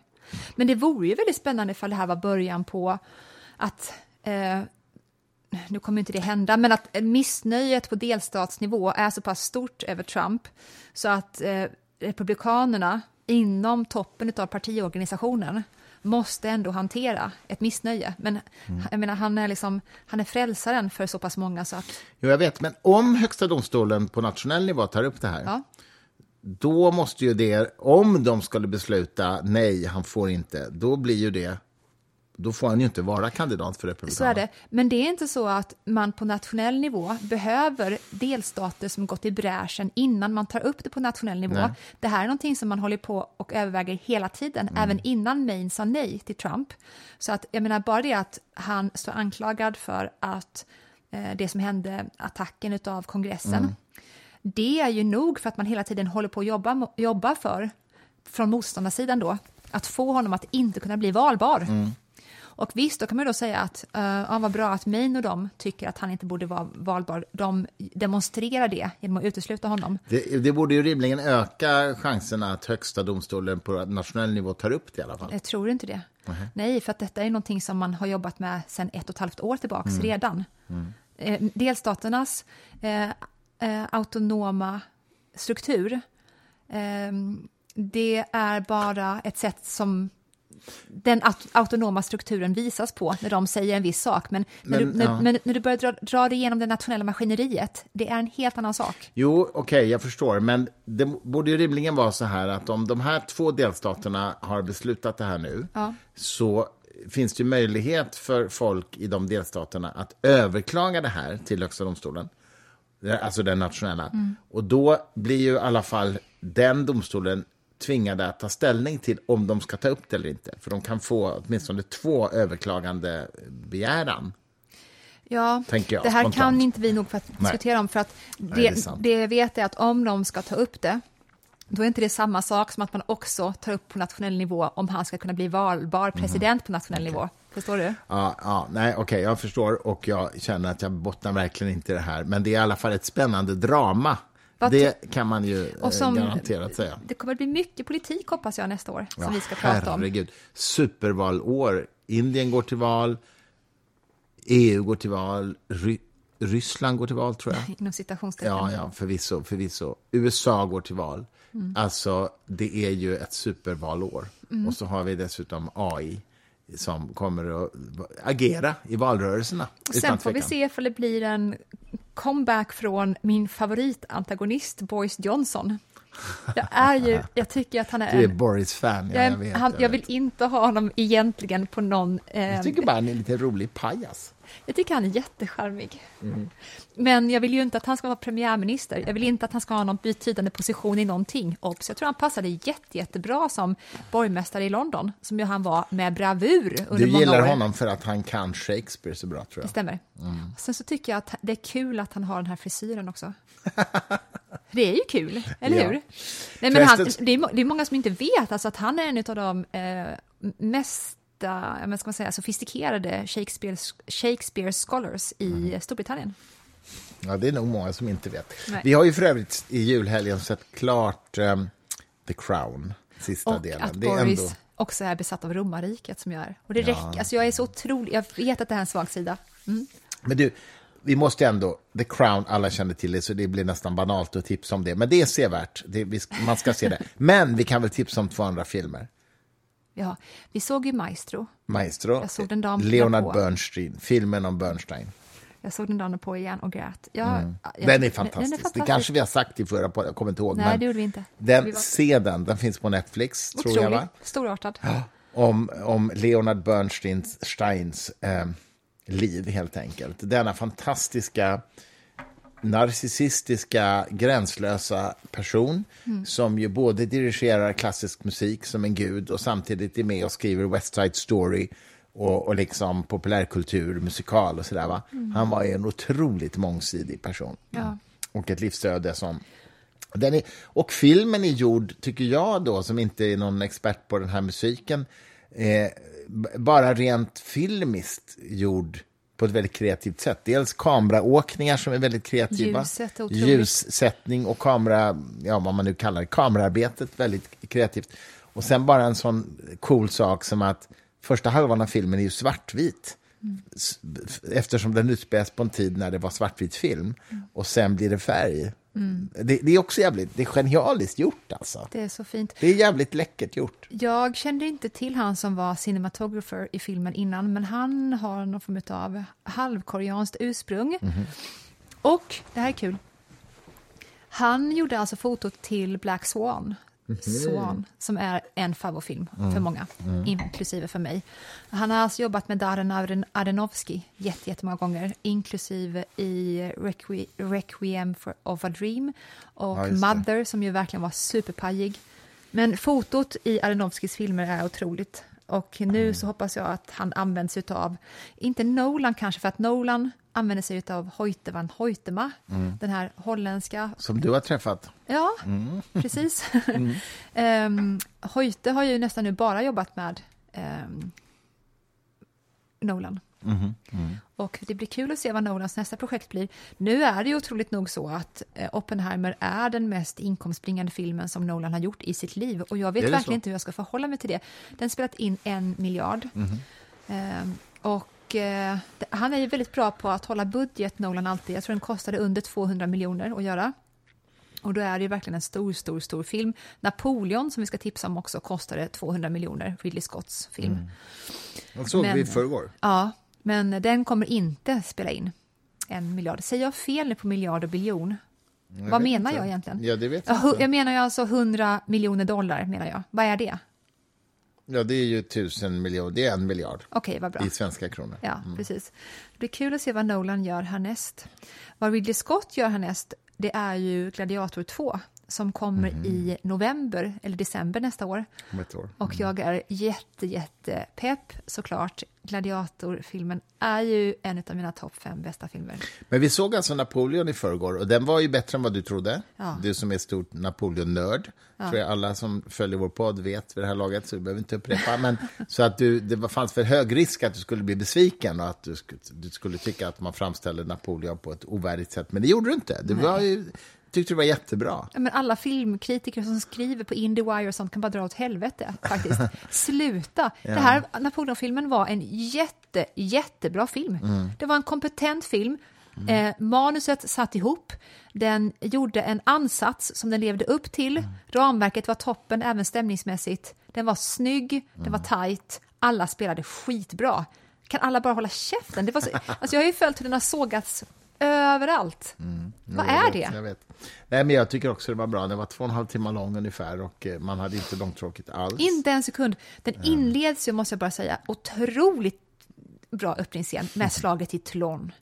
Men det vore ju väldigt spännande ifall det här var början på att eh, nu kommer inte det hända, men att missnöjet på delstatsnivå är så pass stort över Trump så att eh, republikanerna inom toppen av partiorganisationen måste ändå hantera ett missnöje. Men jag menar, han är, liksom, han är frälsaren för så pass många så att Jo, jag vet, men om Högsta domstolen på nationell nivå tar upp det här, ja, då måste ju det, om de skulle besluta nej, han får inte, då blir ju det då får han ju inte vara kandidat för Republikanerna. Så är det. Men det är inte så att man på nationell nivå behöver delstater som gått i bräschen innan man tar upp det på nationell nivå. Nej. Det här är någonting som man håller på och överväger hela tiden, mm. även innan Maine sa nej till Trump. Så att jag menar, bara det att han står anklagad för att eh, det som hände, attacken av kongressen, mm. det är ju nog för att man hela tiden håller på att jobba, jobba för, från motståndarsidan då, att få honom att inte kunna bli valbar. Mm. Och visst, då kan man då säga att uh, ja, vad bra att Maine och de tycker att han inte borde vara valbar. De demonstrerar det genom att utesluta honom. Det, det borde ju rimligen öka chanserna att högsta domstolen på nationell nivå tar upp det i alla fall. Jag tror inte det. -huh. Nej, för att detta är någonting som man har jobbat med sedan ett och ett halvt år tillbaka mm. redan. Mm. Eh, delstaternas eh, eh, autonoma struktur eh, det är bara ett sätt som den autonoma strukturen visas på när de säger en viss sak. Men, men, när, du, ja. när, när, du börjar dra, dra det igenom det nationella maskineriet, det är en helt annan sak. Jo, okej, okay, jag förstår. Men det borde ju rimligen vara så här att om de här två delstaterna har beslutat det här nu, ja. så finns det möjlighet för folk i de delstaterna att överklaga det här till Högsta domstolen, alltså den nationella. Mm. Och då blir ju i alla fall den domstolen tvingade att ta ställning till om de ska ta upp det eller inte. För de kan få åtminstone två överklagande begäran. Ja, jag, det här spontant. kan inte vi nog för att diskutera Nej. om. För att det, Nej, det, det jag vet är att om de ska ta upp det, då är inte det samma sak som att man också tar upp på nationell nivå om han ska kunna bli valbar president mm. på nationell okay. nivå. Förstår du? Ja, ja nej, okej, okay, jag förstår och jag känner att jag bottnar verkligen inte i det här. Men det är i alla fall ett spännande drama vad det kan man ju och som, garanterat säga. Det kommer att bli mycket politik hoppas jag nästa år som ja, vi ska prata om. Herregud. Supervalår. Indien går till val. EU går till val. Ry Ryssland går till val, tror jag. Inom citationstecken. Ja, ja förvisso, förvisso. USA går till val. Mm. Alltså, det är ju ett supervalår. Mm. Och så har vi dessutom AI som kommer att agera i valrörelserna. Sen får vi se ifall det blir en comeback från min favoritantagonist Boris Johnson. Jag är ju, jag tycker att han är... Du är Boris-fan, ja, jag, vet, han, jag, jag vill inte ha honom egentligen på någon... Eh, jag tycker bara han är en lite rolig pajas. Jag tycker han är jättecharmig. Mm. Men jag vill ju inte att han ska vara premiärminister. Jag vill inte att han ska ha någon betydande position i någonting. Obs, jag tror han passade jätte, jättebra som borgmästare i London, som ju han var med bravur under Du gillar honom för att han kan Shakespeare så bra, tror jag. Det stämmer. Mm. Sen så tycker jag att det är kul att han har den här frisyren också. det är ju kul, eller ja. hur? Nej, men han, det, är, det är många som inte vet alltså att han är en av de eh, mest men ska man säga, sofistikerade Shakespeare, Shakespeare scholars i mm. Storbritannien. Ja, det är nog många som inte vet. Nej. Vi har ju för övrigt i julhelgen sett klart um, The Crown, sista och delen. Att det är Boris ändå... också är besatt av romarriket som jag är. Och det ja. räcker, alltså jag är så otrolig, jag vet att det här är en svag sida. Mm. Men du, vi måste ändå, The Crown, alla känner till det, så det blir nästan banalt att tipsa om det. Men det är sevärt, det, vi, man ska se det. Men vi kan väl tipsa om två andra filmer. Ja, vi såg ju Maestro. Maestro, jag såg den dagen Leonard på. Bernstein, filmen om Bernstein. Jag såg den dagen på igen och grät. Jag, mm. jag, den, är fantastisk. den, är. Det kanske vi har sagt i förra podden, jag kommer inte ihåg. Nej, men det gjorde vi inte. Den, vi var... Se den, den finns på Netflix, Otrolig. tror jag. Va? Storartad. Ja. Om, om Leonard Bernsteins Steins eh, liv, helt enkelt. Denna fantastiska narcissistiska, gränslösa person mm. som ju både dirigerar klassisk musik som en gud och samtidigt är med och skriver West Side Story och, och liksom populärkultur, musikal och sådär. Mm. Han var en otroligt mångsidig person. Ja. Och ett livsöde som... Den är, och filmen är gjord, tycker jag då, som inte är någon expert på den här musiken, eh, bara rent filmiskt gjord på ett väldigt kreativt sätt. Dels kameraåkningar som är väldigt kreativa. Ljuset, ljussättning och kamera, ja, vad man nu kallar det, kamerarbetet väldigt kreativt. Och sen bara en sån cool sak som att första halvan av filmen är ju svartvit. Mm. Eftersom den utspelas på en tid när det var svartvit film. Mm. Och sen blir det färg. Mm. Det, det, är också jävligt, det är genialiskt gjort alltså. Det är så fint. Det är jävligt läckert gjort. Jag kände inte till han som var cinematographer i filmen innan, men han har någon form av halvkoreanskt ursprung. Mm. Och, det här är kul, Han gjorde alltså fotot till Black Swan, Swan som är en favoritfilm för många, inklusive för mig. Han har alltså jobbat med Darren Aron- Aronofsky jätte- jättemånga gånger, inklusive i Requi Requiem for, of a Dream och Ja. Mother som ju verkligen var superpajig. Men fotot i Aronofskys filmer är otroligt. Och nu Mm. så hoppas jag att han används utav, inte Nolan kanske, för att Nolan använder sig utav Hoyte van Hoytema, Mm. den här holländska Som du har träffat. Ja, Mm. precis. um, Hoyte har ju nästan nu bara jobbat med ehm, Nolan. Mhm, Och det blir kul att se vad Nolans nästa projekt blir. Nu är det ju otroligt nog så att eh, Oppenheimer är den mest inkomstbringande filmen som Nolan har gjort i sitt liv. Och jag vet verkligen så? inte hur jag ska förhålla mig till det. Den spelat in en miljard. Ehm, och eh, han är ju väldigt bra på att hålla budget, Nolan alltid. Jag tror den kostade under 200 miljoner att göra. Och då är det ju verkligen en stor, stor, stor film. Napoleon, som vi ska tipsa om också, kostade 200 miljoner, Ridley Scotts film. Och såg Men- vi förrgår. Ja, men den kommer inte spela in en miljard. Säger jag fel på miljard och biljon? Jag Vad menar inte. jag egentligen? Ja, det vet Ja, jag inte. jag menar ju alltså 100 miljoner dollar, menar jag. Vad är det? Ja, det är ju tusen miljoner. Det är en miljard bra. i svenska kronor. Ja, precis. Det blir kul att se vad Nolan gör härnäst. Vad Ridley Scott gör härnäst, det är ju Gladiator 2 som kommer i november eller december nästa år. År. Och jag är jätte, jätte pepp såklart. Gladiatorfilmen är ju en av mina topp fem bästa filmer. Men vi såg alltså Napoleon i förrgår och den var ju bättre än vad du trodde. Ja. Du som är stort Napoleon-nörd. tror jag alla som följer vår podd vet vid det här laget, så vi behöver inte upprepa. Men, så att du, det fanns för hög risk att du skulle bli besviken och att du skulle, du skulle tycka att man framställde Napoleon på ett ovärdigt sätt. Men det gjorde du inte. Du var ju, tyckte det var jättebra. Ja, Men alla filmkritiker som skriver på Indiewire och sånt kan bara dra åt helvete faktiskt. Sluta! Det här Napoleonfilmen var en jätte, jättebra film. Det var en kompetent film. Eh, manuset satt ihop. Den gjorde en ansats som den levde upp till. Ramverket var toppen, även stämningsmässigt. Den var snygg, den var tajt. Alla spelade skitbra. Kan alla bara hålla käften? Det var så, alltså jag har ju följt hur den har sågats överallt. Vad Jo, jag är vet, det? Jag vet. Nej, men jag tycker också det var bra. Den var två och en halv timme lång ungefär och eh, man hade inte långtråkigt alls. Inte en sekund. Den inleds ju, måste jag bara säga, otroligt bra öppningsscen med slaget i Toulon.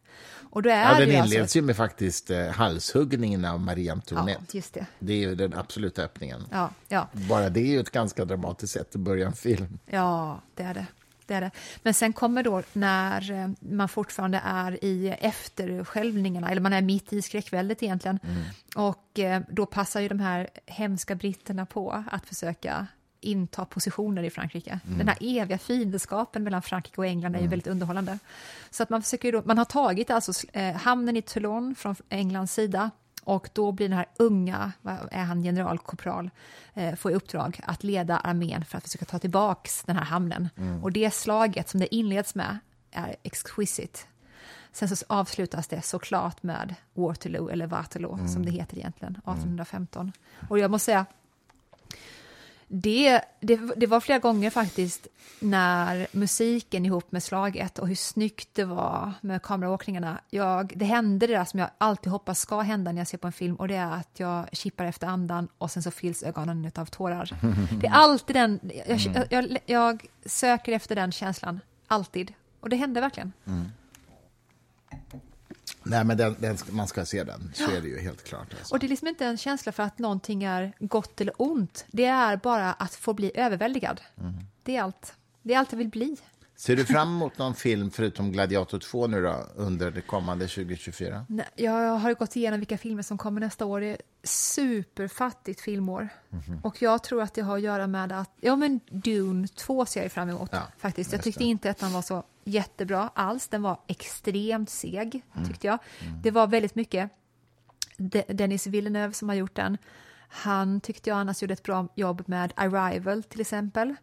Och då är ja, den ju inleds alltså... ju med faktiskt eh, halshuggningen av Marie Antoinette. Ja, just det. Det är ju den absoluta öppningen. Ja, ja, Bara det är ju ett ganska dramatiskt sätt att börja en film. ja, det är det. Det är det. Men sen kommer då när eh, man fortfarande är i efterskälvningarna, eller man är mitt i skräckväldet egentligen. Och eh, då passar ju de här hemska britterna på att försöka inta positioner i Frankrike. Den här eviga fiendskapen mellan Frankrike och England är ju väldigt underhållande. Så att man försöker då, man har tagit alltså eh, hamnen i Toulon från Englands sida och då blir den här unga, är han, generalkorpral, eh, får i uppdrag att leda armén för att försöka ta tillbaks den här hamnen. Och det slaget som det inleds med är exquisite. Sen så avslutas det såklart med Waterloo, eller Waterloo som det heter egentligen, 1815. Och jag måste säga, det, det, det var flera gånger faktiskt när musiken ihop med slaget och hur snyggt det var med kameraåkningarna. Jag, det hände det där som jag alltid hoppas ska hända när jag ser på en film och det är att jag kippar efter andan och sen så fylls ögonen av tårar. Det är alltid den, jag, jag, jag, jag söker efter den känslan, alltid. Och det hände verkligen. Nej, men den, den, man ska se den, så är det ju helt klart. Alltså. Och det är liksom inte en känsla för att någonting är gott eller ont. Det är bara att få bli överväldigad. Det är allt. Det är allt jag vill bli. Ser du fram emot någon film förutom Gladiator 2 nu då, under det kommande 2024? Nej, Jag har gått igenom vilka filmer som kommer nästa år. Det är superfattigt filmår. Och jag tror att det har att göra med att, ja men Dune 2 ser jag fram emot Ja, faktiskt. Jag tyckte det. inte att den var så jättebra alls. Den var extremt seg, tyckte jag. Det var väldigt mycket De- Dennis Villeneuve som har gjort den. Han tyckte jag annars gjorde ett bra jobb med Arrival till exempel.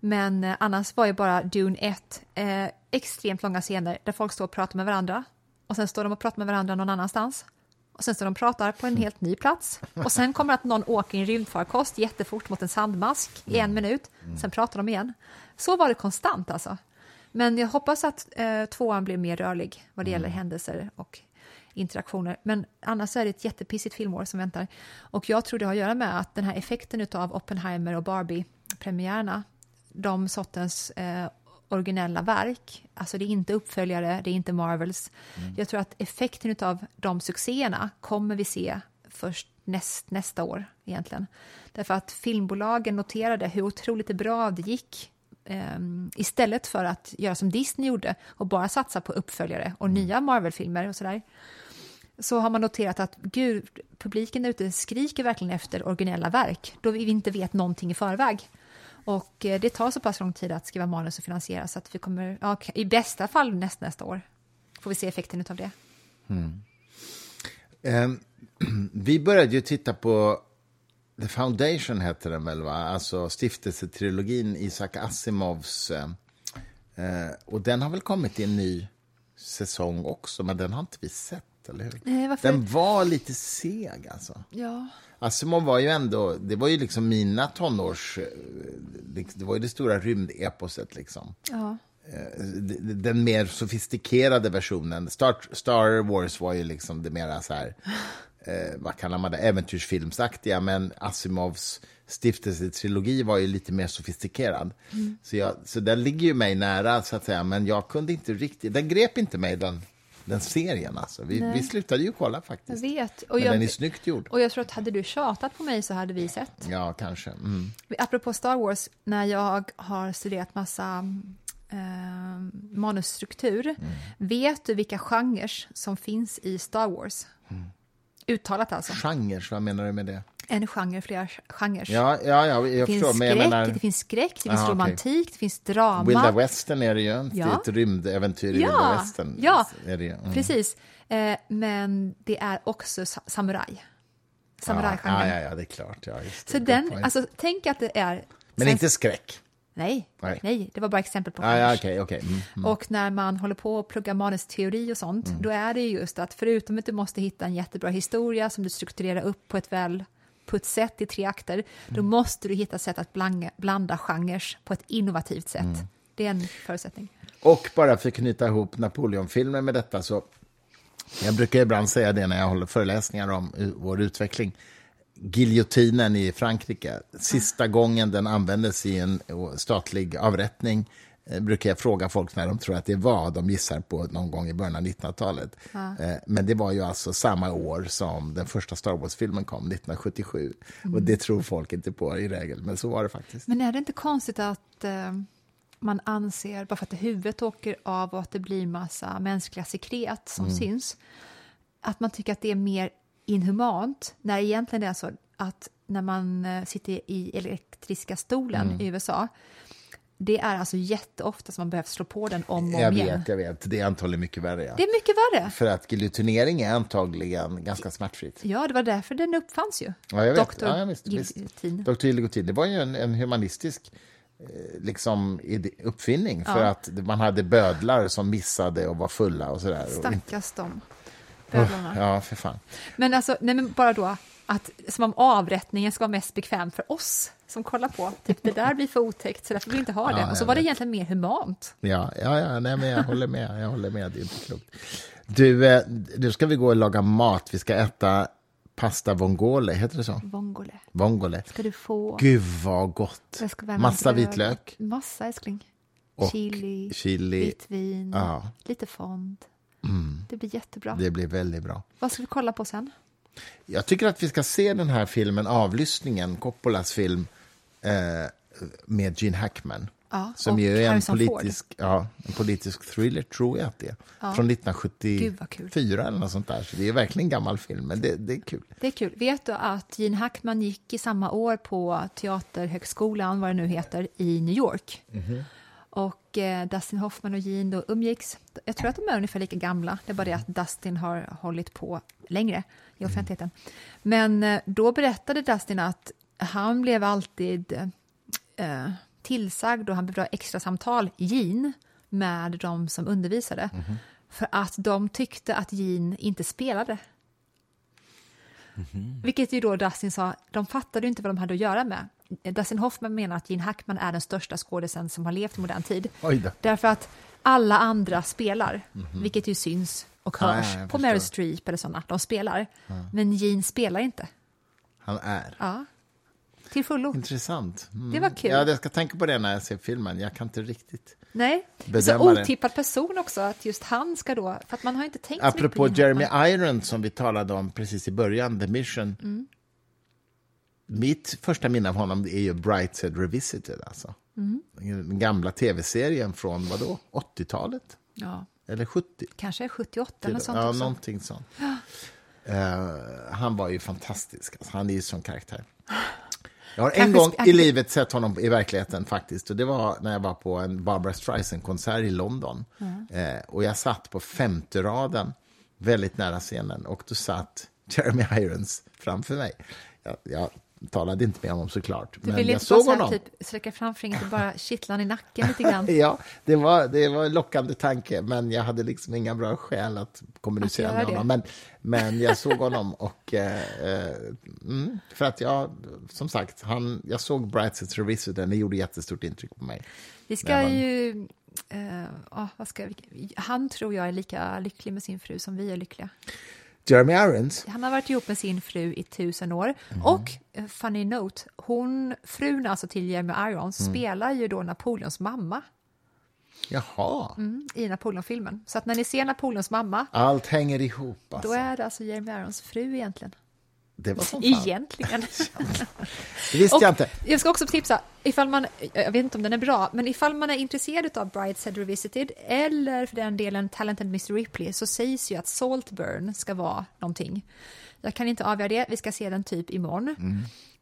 Men eh, annars var ju bara Dune 1 eh, extremt långa scener där folk står och pratar med varandra och sen står de och pratar med varandra någon annanstans. Och sen står de och pratar på en helt ny plats. Och sen kommer att någon åker i en rymdfarkost jättefort mot en sandmask i en minut. Sen pratar de igen. Så var det konstant alltså. Men jag hoppas att eh, tvåan blir mer rörlig vad det gäller händelser och interaktioner. Men annars är det ett jättepissigt filmår som väntar. Och jag tror det har att göra med att den här effekten av Oppenheimer och Barbie-premiärerna, de sortens eh, originella verk, alltså det är inte uppföljare, det är inte Marvels. Mm. Jag tror att effekten av de succéerna kommer vi se först näst, nästa år egentligen. Därför att filmbolagen noterade hur otroligt bra det gick istället för att göra som Disney gjorde och bara satsa på uppföljare och mm. nya Marvel-filmer och sådär så har man noterat att gud, publiken ute skriker verkligen efter originella verk då vi inte vet någonting i förväg. Och eh, det tar så pass lång tid att skriva manus och finansiera så att vi kommer, ja, i bästa fall näst, nästa år, får vi se effekten av det. Mm. Um, vi började ju titta på The Foundation, hette den väl, va? alltså stiftelsetrilogin Isaac Asimovs. Uh, och den har väl kommit i en ny säsong också, men den har inte vi sett, eller hur? Nej, den var lite seg, alltså. Ja. Asimov var ju ändå, det var ju liksom mina tonårs... Eh, det var ju det stora rymdeposet, liksom. Ja. Eh, den mer sofistikerade versionen. Star, Star Wars var ju liksom det mera så här, eh, vad kallar man det, äventyrsfilmsaktiga, men Asimovs stiftelsetrilogi var ju lite mer sofistikerad. Mm. Så, jag, så den ligger ju mig nära, så att säga, men jag kunde inte riktigt, den grep inte mig, den, den serien. Alltså. Vi, vi slutade ju kolla faktiskt. Jag vet. Och Men jag, den är snyggt gjord. Och jag tror att hade du tjatat på mig så hade vi sett. Ja, kanske. Mm. Apropå Star Wars, när jag har studerat massa eh, manusstruktur, mm. vet du vilka genrer som finns i Star Wars? Mm. Uttalat alltså. Genrer, vad menar du med det? en genre, flera genrer. Ja, ja, ja, det, finns förstår, skräck, menar... det finns skräck, det finns Aha, romantik, okay. det finns drama. Wilda Western är det ju, ja. det är ett rymdäventyr i ja, Wilda Western. Ja, mm. precis. Eh, men det är också samuraj. Samurajgenren. Ja, ja, ja, det är klart. Ja, det. Så den, alltså, tänk att det är... Men inte skräck? Nej, nej, nej, det var bara exempel på ah, ja, okay, okay. Mm, mm. Och när man håller på att plugga manusteori och sånt, mm. då är det just att förutom att du måste hitta en jättebra historia som du strukturerar upp på ett väl på ett sätt i tre akter, mm. då måste du hitta sätt att blanda, blanda genrer på ett innovativt sätt. Mm. Det är en förutsättning. Och bara för att knyta ihop Napoleonfilmen med detta så jag brukar ibland säga det när jag håller föreläsningar om vår utveckling. Giljotinen i Frankrike, sista gången den användes i en statlig avrättning Eh, brukar jag fråga folk när de tror att det var. De gissar på någon gång i början av 1900-talet. Ja. Eh, men det var ju alltså samma år som den första Star Wars-filmen kom, 1977. Mm. Och det tror folk inte på i regel, men så var det faktiskt. Men är det inte konstigt att eh, man anser, bara för att huvudet åker av och att det blir massa mänskliga sekret som mm. syns, att man tycker att det är mer inhumant, när egentligen det är så att när man eh, sitter i elektriska stolen mm. i USA det är alltså jätteofta som man behöver slå på den om och jag vet, igen. Jag vet, det är antagligen mycket värre. Ja. Det är mycket värre. För att giljotinering är antagligen ganska smärtfritt. Ja, det var därför den uppfanns ju. Ja, jag vet. Doktor ja, Giljotin. Doktor Giljotin, det var ju en, en humanistisk eh, liksom, uppfinning för ja. att man hade bödlar som missade och var fulla och sådär. Stackars dem. Bödlarna. Ja, för fan. Men alltså, nej men bara då, att som om avrättningen ska vara mest bekväm för oss som kollar på. Typ, det där blir för otäckt, så därför vill vi inte ha det. Ja, och så var det egentligen mer humant. Ja, ja, ja nej, men jag håller med. Jag håller med, det är inte klokt. Du, eh, nu ska vi gå och laga mat. Vi ska äta pasta vongole, heter det så? Vongole. Vongole. Ska du få. Gud, vad gott! Massa vitlök. Massa, älskling. Och chili, chili. vitt vin, ja. lite fond. Mm. Det blir jättebra. Det blir väldigt bra. Vad ska vi kolla på sen? Jag tycker att vi ska se den här filmen, Avlyssningen, Coppolas film eh, med Gene Hackman. Ja, som ju är en politisk, ja, en politisk thriller, tror jag att det är. Ja. Från 1974 eller något sånt där. Så det är verkligen en gammal film, men det, det, är kul. Det är kul. Vet du att Gene Hackman gick i samma år på Teaterhögskolan, vad det nu heter, i New York? Mm -hmm. Och eh, Dustin Hoffman och Gene då umgicks. Jag tror att de är ungefär lika gamla, det är bara det att Dustin har hållit på längre i offentligheten. Men eh, då berättade Dustin att han blev alltid eh, tillsagd och han behövde ha extra samtal, Jean, med de som undervisade. Mm -hmm. För att de tyckte att Jean inte spelade. Mm -hmm. Vilket ju då Dustin sa, de fattade inte vad de hade att göra med. Dustin Hoffman menar att Gene Hackman är den största skådisen som har levt i modern tid. Därför att alla andra spelar, vilket ju syns och hörs jag på Meryl. Streep eller sådana. De spelar. Men Gene spelar inte. Han är. Ja. Till fullo. Intressant. Mm. Det var kul. Ja, jag ska tänka på det när jag ser filmen. Jag kan inte riktigt... Nej, Bedöma så det. otippad person också att just han ska då, för att man har inte tänkt Apropå Jeremy. Irons som vi talade om precis i början, The Mission. Mm. Mitt första minne av honom är ju Brightside Revisited. Alltså. Mm. Den gamla tv-serien från vadå? 80-talet? Ja, Eller 70? kanske 78 eller sånt ja, också. någonting sånt. Eh, han var ju fantastisk. Alltså, han är ju som karaktär. Jag har en Kanske gång sp- i livet sett honom i verkligheten faktiskt. Och Det var när jag var på en Barbara Streisand-konsert i London. Eh, och Jag satt på femte raden, väldigt nära scenen. Och då satt Jeremy Irons framför mig. Jag, jag talade inte med honom såklart, Du men vill jag inte bara såg så här, honom. typ, sträcka fram fingret och bara kittla i nacken lite grann? Ja, det var, det var en lockande tanke, men jag hade liksom inga bra skäl att kommunicera Att med honom. Men, men jag såg honom och... Eh, eh, mm, för att jag, som sagt, han, jag såg Brightside Revisited, det gjorde jättestort intryck på mig. Vi ska men- ju... eh, ja, vad ska han tror jag är lika lycklig med sin fru som vi är lyckliga. Jeremy Irons, Han har varit ihop med sin fru i tusen år. Mhm. Och, eh, funny note, hon, frun alltså till Jeremy Irons Mm. spelar ju då Napoleons mamma jaha, mm, i Napoleonfilmen. Så att när ni ser Napoleons mamma, allt hänger ihop alltså. då är det alltså Jeremy Irons fru egentligen. Det var som fan. Egentligen. Det visste Och jag inte. Jag ska också tipsa, ifall man, jag vet inte om den är bra, men ifall man är intresserad av Brideshead Revisited eller för den delen Talented Mr Ripley så sägs ju att Saltburn ska vara någonting. Jag kan inte avgöra det, vi ska se den typ imorgon.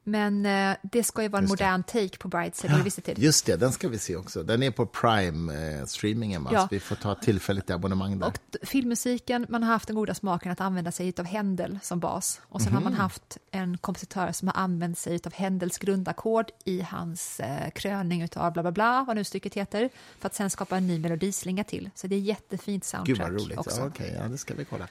Men eh, det ska ju vara en Mm. Det. modern take på Brideshead Revisited. Just det, den ska vi se också. Den är på Prime-streamingen, va? Ja. så vi får ta ett tillfälligt abonnemang där. Och filmmusiken, man har haft den goda smaken att använda sig av Händel som bas. Och sen har Mhm. man haft en kompositör som har använt sig av Händels grundackord i hans eh, kröning av bla bla bla, vad nu stycket heter, för att sen skapa en ny melodislinga till. Så det är jättefint soundtrack Gud vad roligt. också. Ja, ja, det ska vi kolla.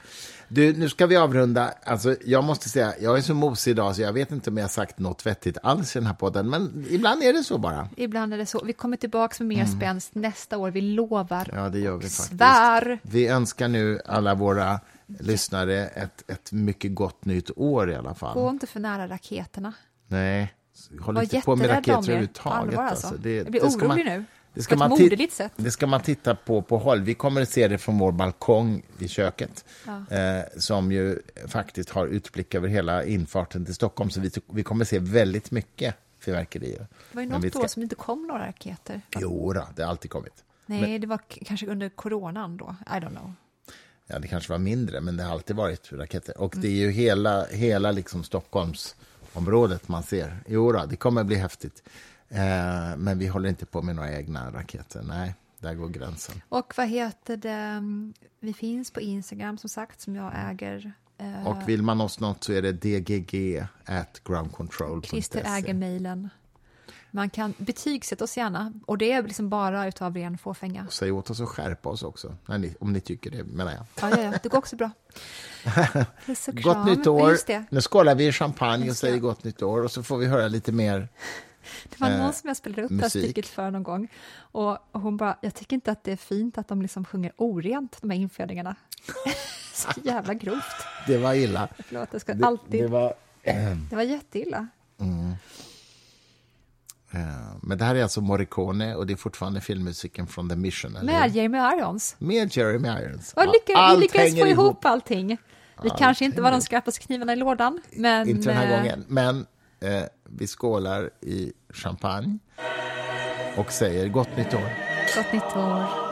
Du, nu ska vi avrunda. Alltså, jag måste säga, jag är så mosig idag så jag vet inte om jag har sagt något vettigt alls i den här podden, men ibland är det så bara. Ibland är det så. Vi kommer tillbaka med mer spänst nästa år, vi lovar. Mm. Ja, det gör vi och faktiskt. Svär. Vi önskar nu alla våra lyssnare ett, ett mycket gott nytt år i alla fall. Gå inte för nära raketerna. Nej, håll inte på med raketer er. överhuvudtaget. Alltså. Alltså. Det, Jag blir orolig man- nu. Det På ska, ett man ti- moderligt sätt. det ska man titta på på håll. Vi kommer att se det från vår balkong i köket eh, som ju faktiskt har utblick över hela infarten till Stockholm. Så vi, vi kommer att se väldigt mycket fyrverkerier. Det var ju Men något ska- år som inte kom några raketer. Jo, då, det har alltid kommit. Nej, det var kanske under coronan då. I don't know. Ja, det kanske var mindre, men det har alltid varit raketer. Och det är Mm. ju hela, hela liksom Stockholmsområdet man ser. Jo, då, det kommer att bli häftigt. Eh, men vi håller inte på med några egna raketer. Nej, där går gränsen. Och vad heter det? Vi finns på Instagram som sagt, som jag äger. Eh, Och vill man oss något så är det dgg at groundcontrol.se. Christer äger mejlen. Man kan betygsätta oss gärna. Och det är liksom bara utav ren fåfänga. Säg åt oss att skärpa oss också, ni, om ni tycker det, menar jag. Ja, ja, ja, det går också bra. Och Gott nytt år! Nu skålar vi i champagne och säger gott nytt år och så får vi höra lite mer. Det var någon Eh, som jag spelade upp det här stycket för någon gång. Och hon bara, jag tycker inte att det är fint att de liksom sjunger orent, de här infödingarna. Så jävla grovt. Det var illa. Förlåt, jag ska Det, alltid... det var, Det var jätteilla. eh, men det här är alltså Morricone och det är fortfarande filmmusiken från The Mission. Eller? Med? Jeremy Irons. Med Jeremy Irons. Och Ja, lycka, vi allt lyckades få ihop allting. Vi Allt kanske inte var de skarpaste knivarna i lådan, men... Inte den här eh, gången, men eh, vi skålar i champagne och säger gott nytt år. Gott nytt år.